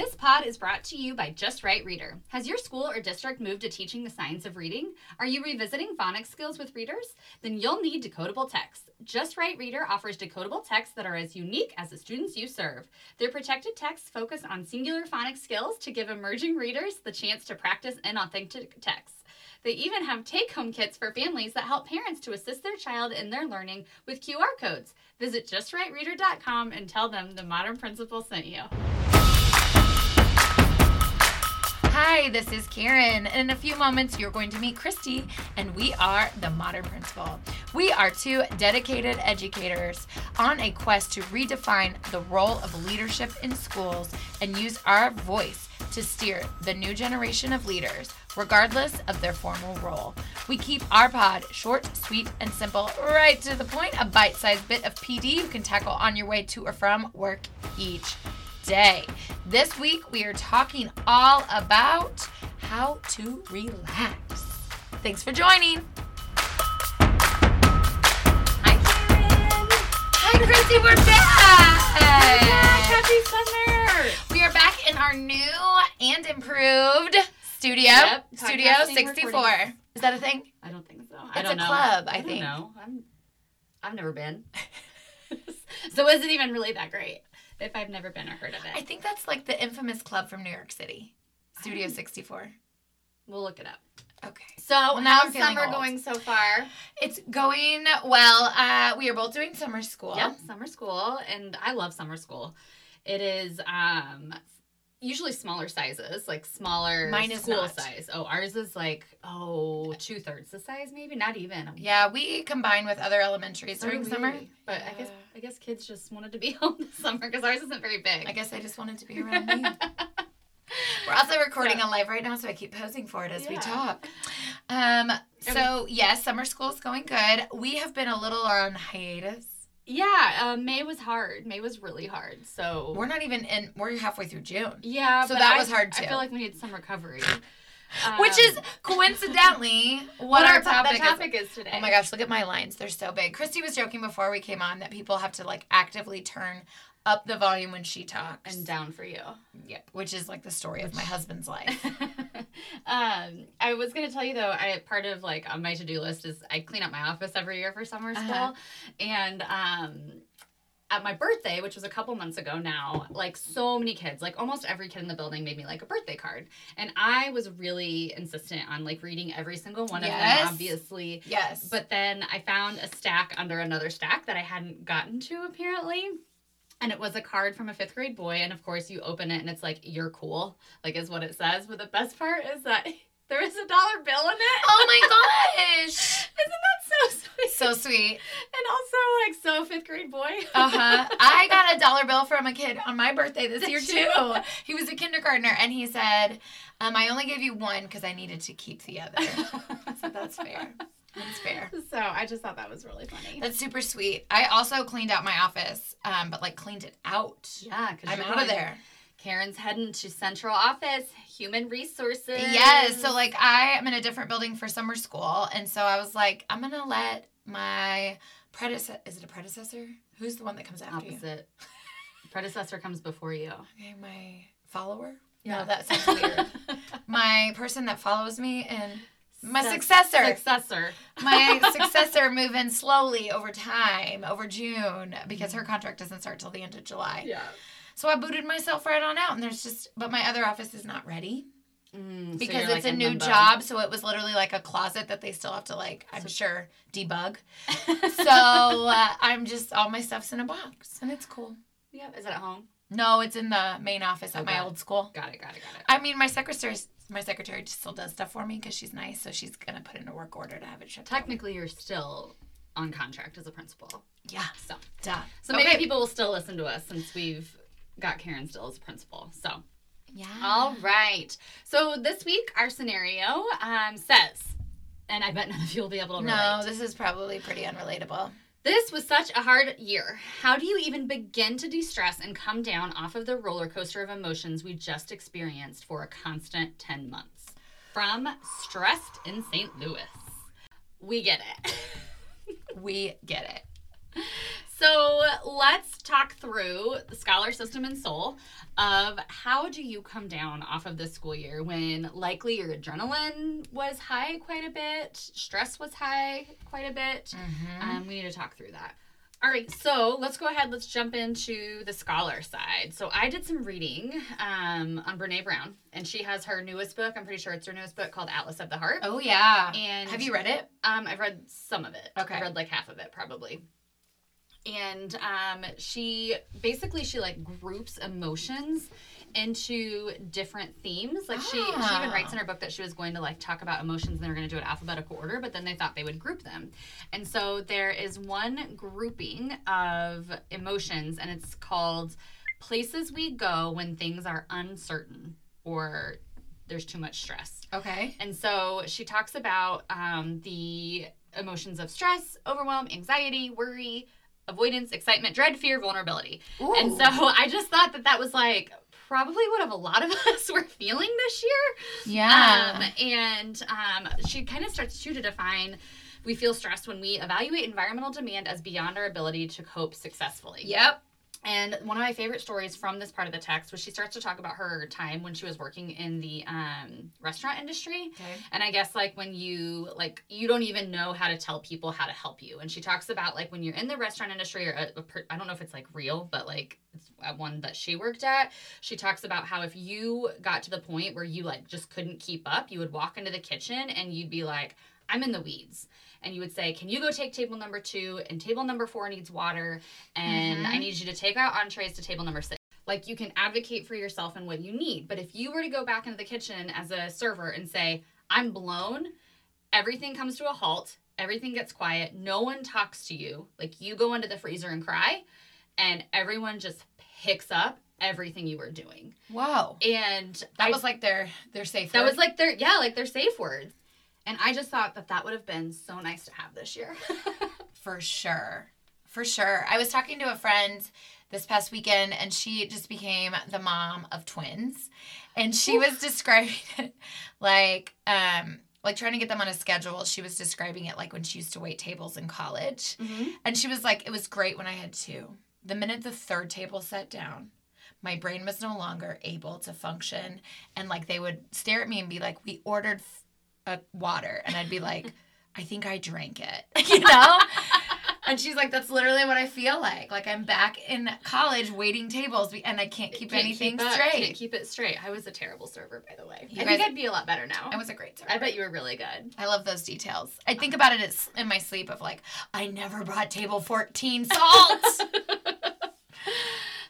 This pod is brought to you by Just Right Reader. Has your school or district moved to teaching the science of reading? Are you revisiting phonics skills with readers? Then you'll need decodable texts. Just Right Reader offers decodable texts that are as unique as the students you serve. Their protected texts focus on singular phonics skills to give emerging readers the chance to practice in authentic texts. They even have take home kits for families that help parents to assist their child in their learning with QR codes. Visit justrightreader.com and tell them the Modern Principal sent you. Hi, this is Karen. In a few moments, you're going to meet Christy, and we are the Modern Principal. We are two dedicated educators on a quest to redefine the role of leadership in schools and use our voice to steer the new generation of leaders, regardless of their formal role. We keep our pod short, sweet, and simple, right to the point, a bite sized bit of PD you can tackle on your way to or from work each day. This week, we are talking all about how to relax. Thanks for joining. Hi, Karen. Hi, Christy, we're back. Happy summer. We are back in our new and improved studio. Yep, studio 64. recordings. Is that a thing? I don't think so. I It's don't a know. club, I don't think. know. I'm, I've never been. so is it even really that great if I've never been or heard of it? I think that's like the infamous club from New York City. Studio 64. we'll look it up. Okay. So now how's summer old. going so far? It's going well. Uh, we are both doing summer school. Yep, summer school, and I love summer school. It is um usually smaller sizes, like smaller Mine is school not. size. Oh, ours is like oh two thirds the size, maybe not even. Yeah, we combine with other elementaries So during do summer. But I guess Yeah. I guess kids just wanted to be home this summer because ours isn't very big. I guess they just wanted to be around me. We're also recording So- a live right now, so I keep posing for it as we talk. Um, so yes, summer school is going good. We have been a little on hiatus. Yeah, uh, May was hard. May was really hard. So We're not even in. We're halfway through June, yeah, so but that I- was hard, too. I feel like we need some recovery, which is Um, coincidentally what, what our our topic, topic is, today. Oh my gosh, look at my lines. They're so big. Christy was joking before we came on that people have to like actively turn up the volume when she talks. And down for you. yep, which is like the story of my husband's life. um, I was gonna tell you though, I part of like on my to do list is I clean up my office every year for summer school, Uh-huh. and um, at my birthday, which was a couple months ago now, like so many kids, like almost every kid in the building made me like a birthday card, and I was really insistent on like reading every single one of them, obviously. Yes. But then I found a stack under another stack that I hadn't gotten to apparently. And it was a card from a fifth grade boy. And of course, you open it and it's like, you're cool, like, is what it says. But the best part is that there is a dollar bill in it. oh my gosh. Isn't that so sweet? So sweet. And also, like, so fifth grade boy. Uh huh. I got a dollar bill from a kid on my birthday this year too. He was a kindergartner, and he said, um, "I only gave you one because I needed to keep the other." So that's fair. That's fair. So I just thought that was really funny. That's super sweet. I also cleaned out my office, um, but like cleaned it out. yeah, because I'm out of there. Karen's heading to central office, human resources. Yes. So like I am in a different building for summer school, and so I was like, I'm gonna let my predecessor. Is it a predecessor? Who's the one that comes after you? opposite. Predecessor comes before you. Okay, my follower. Yeah. No, that sounds weird. my person that follows me and my Suc- successor. Successor. my successor move in slowly over time, over June, because her contract doesn't start till the end of July. Yeah. So I booted myself right on out, and there's just, but my other office is not ready Mm, because you're, it's like, a new limbo. job. So it was literally like a closet that they still have to like, I'm sure, debug. So uh, I'm just all my stuff's in a box, and it's cool. yeah. Is it at home? No, it's in the main office at my old school. Got it. Got it. Got it. I mean, my secretary, my secretary still does stuff for me because she's nice. So she's gonna put in a work order to have it shipped. Technically, you're still on contract as a principal. yeah, So, duh. so maybe people will still listen to us since we've got Karen still as principal. So, Yeah. all right. So this week, our scenario um, says, and I bet none of you will be able to relate. No, this is probably pretty unrelatable. This was such a hard year. How do you even begin to de stress and come down off of the roller coaster of emotions we just experienced for a constant 10 months? From Stressed in St. Louis. We get it. We get it. So let's talk through the scholar system in Soul of how do you come down off of this school year when likely your adrenaline was high quite a bit, stress was high quite a bit. Mm-hmm. Um, we need to talk through that. All right, so let's go ahead. Let's jump into the scholar side. So I did some reading um, on Brene Brown, and she has her newest book. I'm pretty sure it's her newest book called Atlas of the Heart. oh yeah. And Have you read it? um, I've read some of it. Okay. I read like half of it probably. And um, she basically she like groups emotions into different themes. Like she she even Ah. writes in her book that she was going to like talk about emotions and they were going to do it alphabetical order, but then they thought they would group them. And so there is one grouping of emotions and it's called places we go when things are uncertain or there's too much stress. Okay. And so she talks about um, the emotions of stress, overwhelm, anxiety, worry, avoidance, excitement, dread, fear, vulnerability. And so I just thought that that was like probably what a lot of us were feeling this year. yeah. Um, and um, she kind of starts too to define we feel stressed when we evaluate environmental demand as beyond our ability to cope successfully. yep. And one of my favorite stories from this part of the text was she starts to talk about her time when she was working in the um, restaurant industry. Okay. And I guess like when you like you don't even know how to tell people how to help you. And she talks about like when you're in the restaurant industry or a, a per, I don't know if it's like real, but like it's one that she worked at. She talks about how if you got to the point where you like just couldn't keep up, you would walk into the kitchen and you'd be like, I'm in the weeds. And you would say, Can you go take table number two? And table number four needs water. And I Mhm. need you to take out entrees to table number six. Like you can advocate for yourself and what you need. But if you were to go back into the kitchen as a server and say, I'm blown, everything comes to a halt, everything gets quiet, no one talks to you, like you go into the freezer and cry, and everyone just picks up everything you were doing. Wow. And That I- was like their their safe. that word. was like their yeah, like their safe words. And I just thought that that would have been so nice to have this year. For sure. For sure. I was talking to a friend this past weekend and she just became the mom of twins. And she was describing it like um like trying to get them on a schedule. She was describing it like when she used to wait tables in college. And she was like, it was great when I had two. The minute the third table sat down, my brain was no longer able to function. And like they would stare at me and be like, we ordered f- a water. And I'd be like, I think I drank it, you know? and she's like, that's literally what I feel like. Like I'm back in college waiting tables and I can't keep Can't anything keep up, straight. Can't keep it straight. I was a terrible server, by the way. You I guys- think I'd be a lot better now. I was a great server. I bet you were really good. I love those details. I think about it in my sleep of like, I never brought table 14 salt.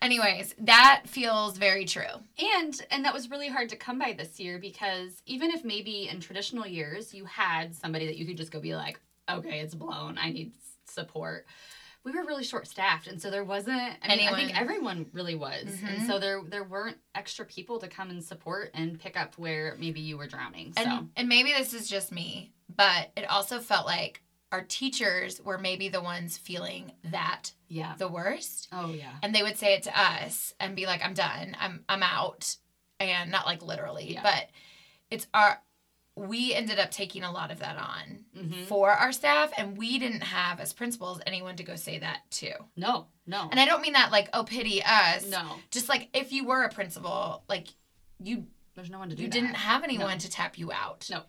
Anyways, that feels very true. And and that was really hard to come by this year because even if maybe in traditional years you had somebody that you could just go be like, okay, it's blown, I need support. We were really short staffed, and so there wasn't. I mean, I think everyone really was, and Mhm. so there there weren't extra people to come and support and pick up where maybe you were drowning. So And and maybe this is just me, but it also felt like our teachers were maybe the ones feeling that yeah. the worst. Oh yeah. And they would say it to us and be like, I'm done. I'm I'm out. And not like literally, Yeah. but it's our we ended up taking a lot of that on Mhm. for our staff and we didn't have as principals anyone to go say that to. No, no, And I don't mean that like, oh pity us. no. Just like if you were a principal, like you There's no one to do you that. didn't have anyone No. to tap you out. No.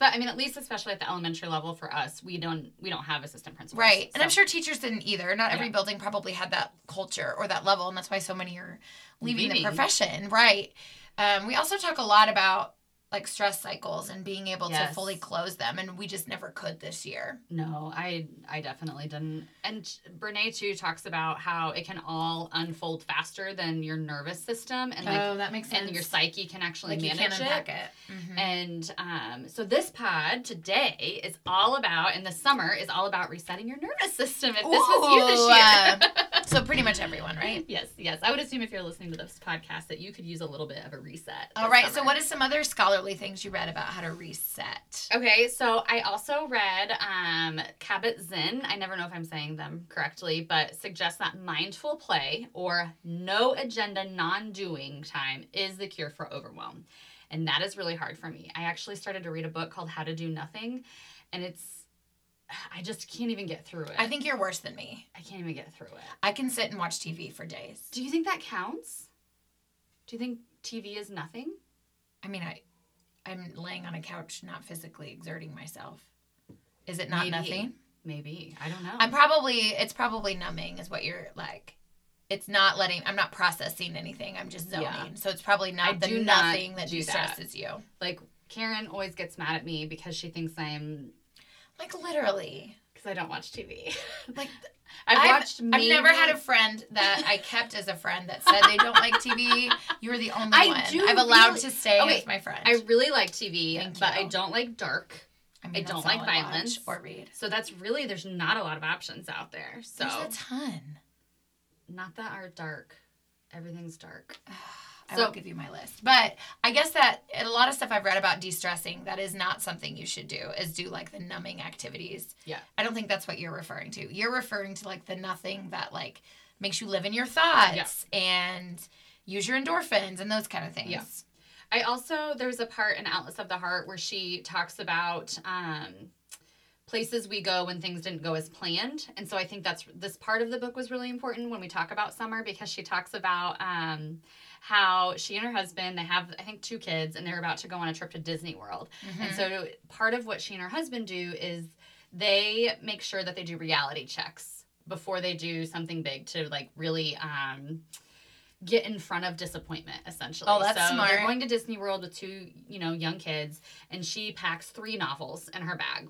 I mean, at least especially at the elementary level for us, we don't we don't have assistant principals. Right. And I'm sure teachers didn't either. Not every Yeah. building probably had that culture or that level. And that's why so many are leaving, Leaving. the profession. Right. Um, we also talk a lot about like stress cycles and being able to fully close them. And we just never could this year. No, I I definitely didn't. And Brene too talks about how it can all unfold faster than your nervous system and like Oh, that makes sense and your psyche can actually like manage can't it. unpack it. Mhm. And um, so this pod today is all about, and the summer is all about resetting your nervous system. If this was you this Ooh, year. so pretty much everyone, right? yes, yes. I would assume if you're listening to this podcast that you could use a little bit of a reset. all right right. So what is some other scholarly things you read about how to reset? Okay, so I also read um, Kabat-Zinn. I never know if I'm saying them correctly, but suggests that mindful play or no agenda, non doing time is the cure for overwhelm. And that is really hard for me. I actually started to read a book called How to Do Nothing, and it's I just can't even get through it. I think you're worse than me. I can't even get through it. I can sit and watch TV for days. Do you think that counts? Do you think TV is nothing? I mean, I, I'm laying on a couch, not physically exerting myself. Is it not Maybe. nothing? Maybe. I don't know. I'm probably. It's probably numbing, is what you're like. It's not letting. I'm not processing anything. I'm just zoning. Yeah. So it's probably not I the do not nothing that do that. de-stresses you. like Karen always gets mad at me because she thinks I'm Like literally. Because I don't watch TV. Like I've, I've, watched. I've never had a friend that I kept as a friend that said they don't like TV. You were the only I one. do I've allowed really- to stay Okay, with my friend. I really like TV, Thank but I don't like dark. I, I don't like violence. or read. So that's really there's not a lot of options out there. So There's a ton. not that are dark. Everything's dark. I So- will give you my list. But I guess that a lot of stuff I've read about de-stressing, that is not something you should do, is do like the numbing activities. Yeah. I don't think that's what you're referring to. You're referring to like the nothing that like makes you live in your thoughts and use your endorphins and those kind of things. Yeah. I also there's a part in Atlas of the Heart where she talks about um, places we go when things didn't go as planned, and so I think that's this part of the book was really important when we talk about summer because she talks about um, how she and her husband they have I think two kids and they're about to go on a trip to Disney World, and so part of what she and her husband do is they make sure that they do reality checks before they do something big to like really um, get in front of disappointment essentially. Oh, that's so smart. They're going to Disney World with two, you know, young kids, and she packs three novels in her bag.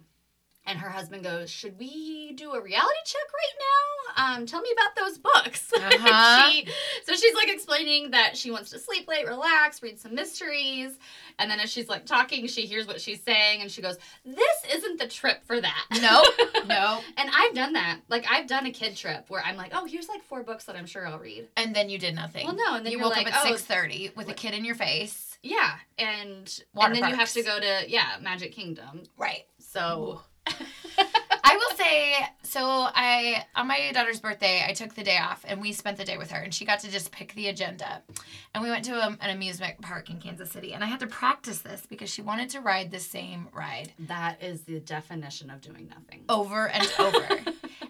And her husband goes, "Should we do a reality check right now? Um, tell me about those books." Uh-huh. she, so she's like explaining that she wants to sleep late, relax, read some mysteries, and then as she's like talking, she hears what she's saying, and she goes, "This isn't the trip for that." Nope. Nope. And I've done that. Like I've done a kid trip where I'm like, "Oh, here's like four books that I'm sure I'll read." And then you did nothing. Well, no, and then you woke like, up at oh, six thirty with a kid in your face. Yeah, and Water and then you have to go to yeah Magic Kingdom. Right. So I will say, so I on my daughter's birthday, I took the day off and we spent the day with her, and she got to just pick the agenda. And we went to a, an amusement park in Kansas City, and I had to practice this because she wanted to ride the same ride that is the definition of doing nothing. over and over.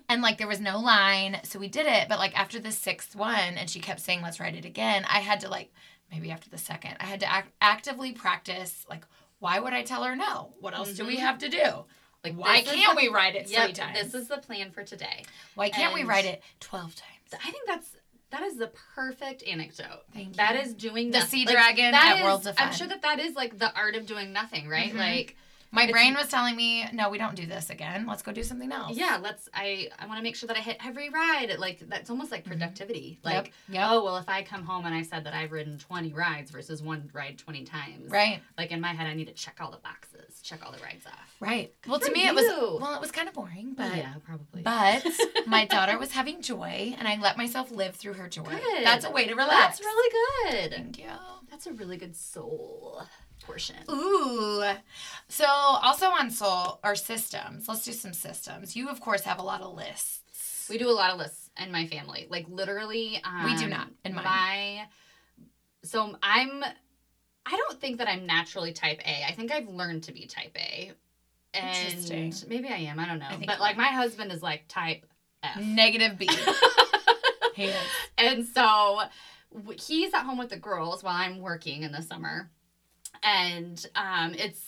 and like there was no line, so we did it. But like after the sixth one, and she kept saying, "Let's ride it again," I had to like maybe after the second, I had to act- actively practice like. Why would I tell her no? What else do we Mhm. have to do? Like Why can't the- we ride it three Yep, times? this is the plan for today. Why can't we and- write it 12 times? I think that's that is the perfect anecdote. Thank That you. is doing The noth- sea like, dragon that at is- Worlds of Fun. I'm sure that that is like the art of doing nothing, right? Mhm. Like My It's- brain was telling me, no, we don't do this again. Let's go do something else. yeah, let's. I I want to make sure that I hit every ride. Like that's almost like productivity. Like Mm-hmm. Yep. oh well, if I come home and I said that I've ridden 20 rides versus one ride 20 times, Right. Like in my head, I need to check all the boxes, check all the rides off. Right. Well, to me, it was well, it was kind of boring, but yeah, probably. but my daughter was having joy, and I let myself live through her joy. Good. That's a way to relax. That's really good. Thank you. That's a really good soul portion. Ooh. So also on soul or systems. Let's do some systems. You of course have a lot of lists. We do a lot of lists in my family. Like literally, um, We do not, in mine. My so I'm. I don't think that I'm naturally type A. I think I've learned to be type A. Interesting. And maybe I am. I don't know. I but like my husband is like type F. Negative B. and so he's at home with the girls while I'm working in the summer, and um, it's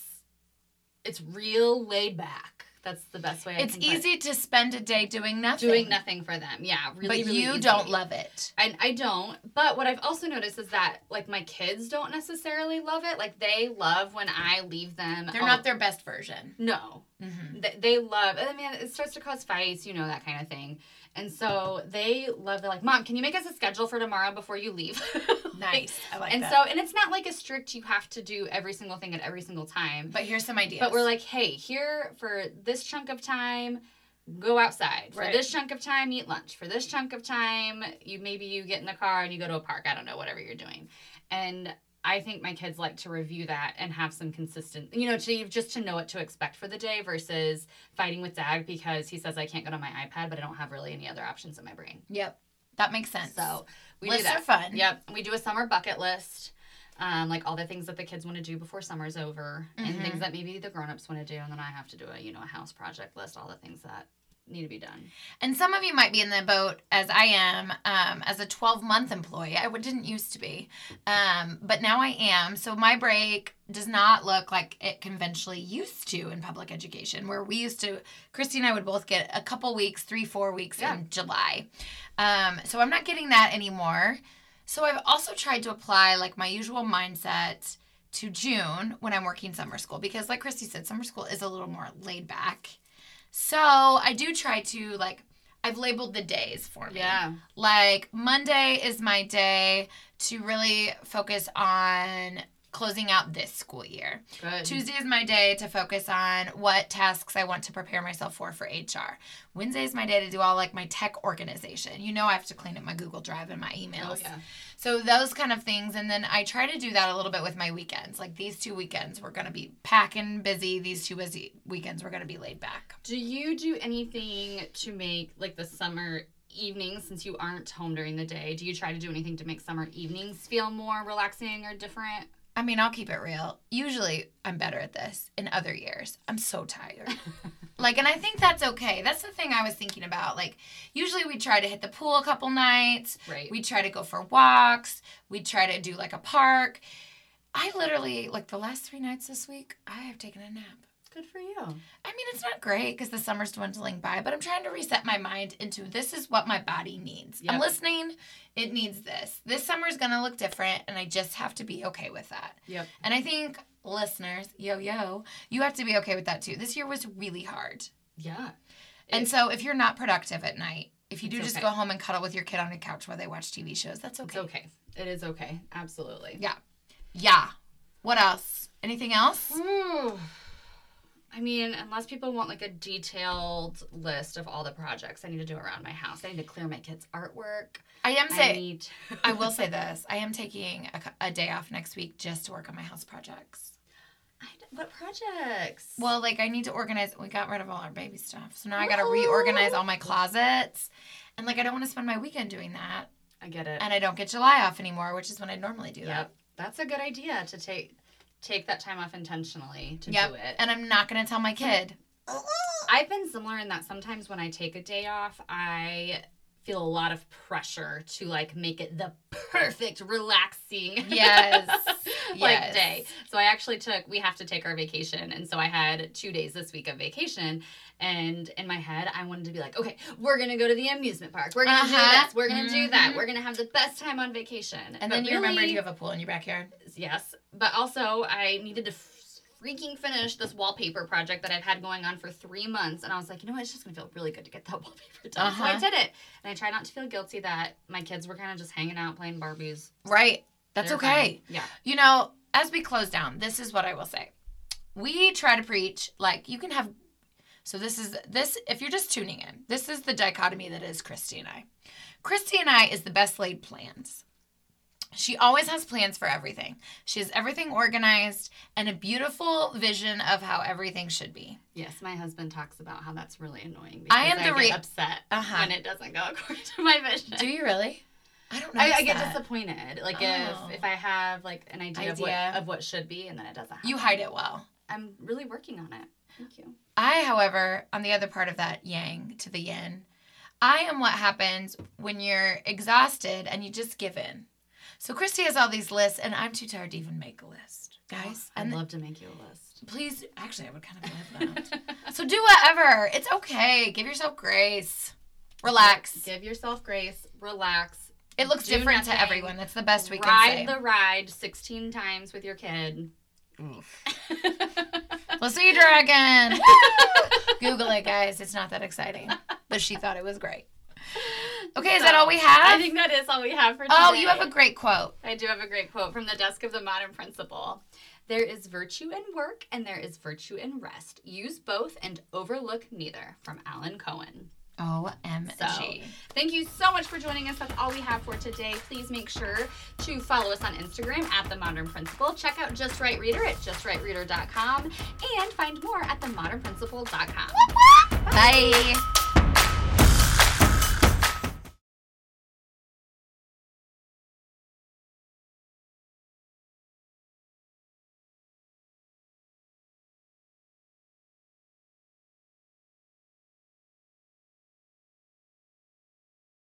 it's real laid back. That's the best way. I It's can put it. easy to spend a day doing nothing. doing nothing for them. Yeah, really. but you don't love it. I, I don't. But what I've also noticed is that like my kids don't necessarily love it. Like they love when I leave them. They're not their best version. No, Mm-hmm. they, they love. I mean, it starts to cause fights, you know that kind of thing. And so they love. They're like, Mom, can you make us a schedule for tomorrow before you leave? Nice. I like and that. so, and it's not like a strict. You have to do every single thing at every single time. but here's some ideas. But we're like, hey, here for this chunk of time, go outside. For Right. this chunk of time, eat lunch. For this chunk of time, you maybe you get in the car and you go to a park. I don't know, whatever you're doing. And I think my kids like to review that and have some consistent, you know, to just to know what to expect for the day versus fighting with Dag because he says I can't go to my iPad, but I don't have really any other options in my brain. Yep. That makes sense. So we Lists do that. are fun. Yep. We do a summer bucket list. Um, like all the things that the kids want to do before summer's over, and Mhm. things that maybe the grown-ups want to do, and then I have to do a you know a house project list, all the things that need to be done. And some of you might be in the boat as I am, um, as a 12 month employee. I didn't used to be, um, but now I am. So my break does not look like it conventionally used to in public education, where we used to, Christy and I would both get a couple weeks, three, four weeks Yeah. in July. Um, so I'm not getting that anymore. So I've also tried to apply like my usual mindset to June when I'm working summer school because, like Christy said, summer school is a little more laid back. So I do try to like I've labeled the days for me. Yeah, Like Monday is my day to really focus on closing out this school year. good. Tuesday is my day to focus on what tasks I want to prepare myself for for HR. Wednesday is my day to do all like my tech organization. You know I have to clean up my Google Drive and my oh, emails. Oh yeah. So those kind of things, and then I try to do that a little bit with my weekends. Like these two weekends, we're gonna be packing busy. These two busy weekends, we're gonna be laid back. Do you do anything to make like the summer evenings since you aren't home during the day? Do you try to do anything to make summer evenings feel more relaxing or different? I mean, I'll keep it real. Usually, I'm better at this. In other years, I'm so tired. like, and I think that's okay. That's the thing I was thinking about. Like, usually we try to hit the pool a couple nights. Right. We try to go for walks. We try to do like a park. I literally, like the last three nights this week, I have taken a nap. Good for you. I mean, it's not great because the summer's dwindling by, but I'm trying to reset my mind into this is what my body needs. I'm listening. It needs this. This summer's going to look different, and I just have to be okay with that. Yep. And I think listeners, yo, yo, you have to be okay with that too. This year was really hard. Yeah. And so if you're not productive at night, if you do just okay. go home and cuddle with your kid on a couch while they watch TV shows, that's It's okay. okay. It is okay. Absolutely. Yeah. Yeah. What else? Anything else? I mean, unless people want like a detailed list of all the projects I need to do around my house, I need to clear my kids' artwork. I am I saying, need. I will say this. I am taking a, a day off next week just to work on my house projects. I what projects? Well, like I need to organize. We got rid of all our baby stuff, so now I got to reorganize all my closets, and like I don't want to spend my weekend doing that, I get it. and I don't get July off anymore, which is when I normally do that. Yep. That's a good idea to take take that time off intentionally to Yep. do it. And I'm not gonna tell my kid. I've been similar in that sometimes when I take a day off, I feel a lot of pressure to like make it the perfect relaxing Yes. like Yes. day. So I actually took we have to take our vacation and so I had 2 days this week of vacation and in my head I wanted to be like, okay, we're going to go to the amusement park. We're going to Uh-huh. do this. We're going to do that. Mhm. We're going to have the best time on vacation. And But then you remembered really- you have a pool in your backyard. Yes, but also I needed to f- freaking finish this wallpaper project that I've had going on for three months, and I was like, you know what, it's just gonna feel really good to get that wallpaper done. So I Uh-huh. did it, and I try not to feel guilty that my kids were kind of just hanging out playing Barbies. Right. That's They're okay. fine. Yeah, You know, as we close down, this is what I will say. We try to preach like you can have so this is this if you're just tuning in, this is the dichotomy that is Christy and I. Christy and I is the best laid plans. She always has plans for everything. She has everything organized and a beautiful vision of how everything should be. yes. My husband talks about how that's really annoying. I am because the get re- upset Uh-huh. when it doesn't go according to my vision. Do you really? I don't know. I, I get disappointed, like Oh. if if I have like an idea, Of, what, of what should be, and then it doesn't. Happen. You hide it well. I'm really working on it. Thank you. I, however, on the other part of that yang to the yin, I am what happens when you're exhausted and you just give in. So Christy has all these lists, and I'm too tired to even make a list, guys. I'd and love to make you a list. please, actually, I would kind of love that. so do whatever. It's okay. Give yourself grace. Relax. Give yourself grace. Relax. It looks do different to everyone. That's the best we can ride say. Ride the ride 16 times with your kid. Let's Sea Dragon. Google it, guys. It's not that exciting, but she thought it was great. Okay, is that all we have? I think that is all we have for today. oh, you have a great quote. I do have a great quote from the desk of the modern principal. There is virtue in work and there is virtue in rest. Use both and overlook neither. From Alan Cohen. OMG. So, thank you so much for joining us. That's all we have for today. Please make sure to follow us on Instagram at The Modern Principal. Check out Just Right Reader at justrightreader.com and find more at themodernprincipal.com. Bye.